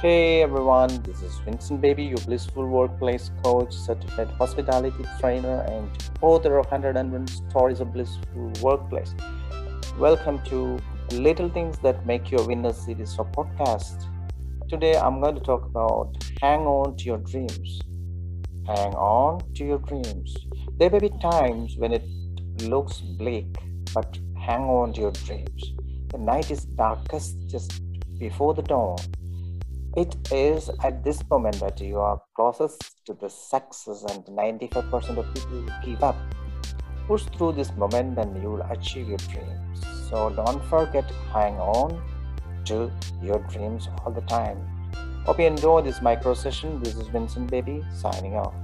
Hey everyone, this is Vincent Baby, your blissful workplace coach, certified hospitality trainer, and author of 101 Stories of Blissful Workplace. Welcome to Little Things That Make You a Winner series of podcast. Today I'm going to talk about hang on to your dreams. Hang on to your dreams. There may be times when it looks bleak, but hang on to your dreams. The night is darkest just before the dawn it is at this moment that you are closest to the success, and 95% of people give up. Push through this moment, and you will achieve your dreams. So don't forget to hang on to your dreams all the time. Hope you enjoy this micro session. This is Vincent Baby signing off.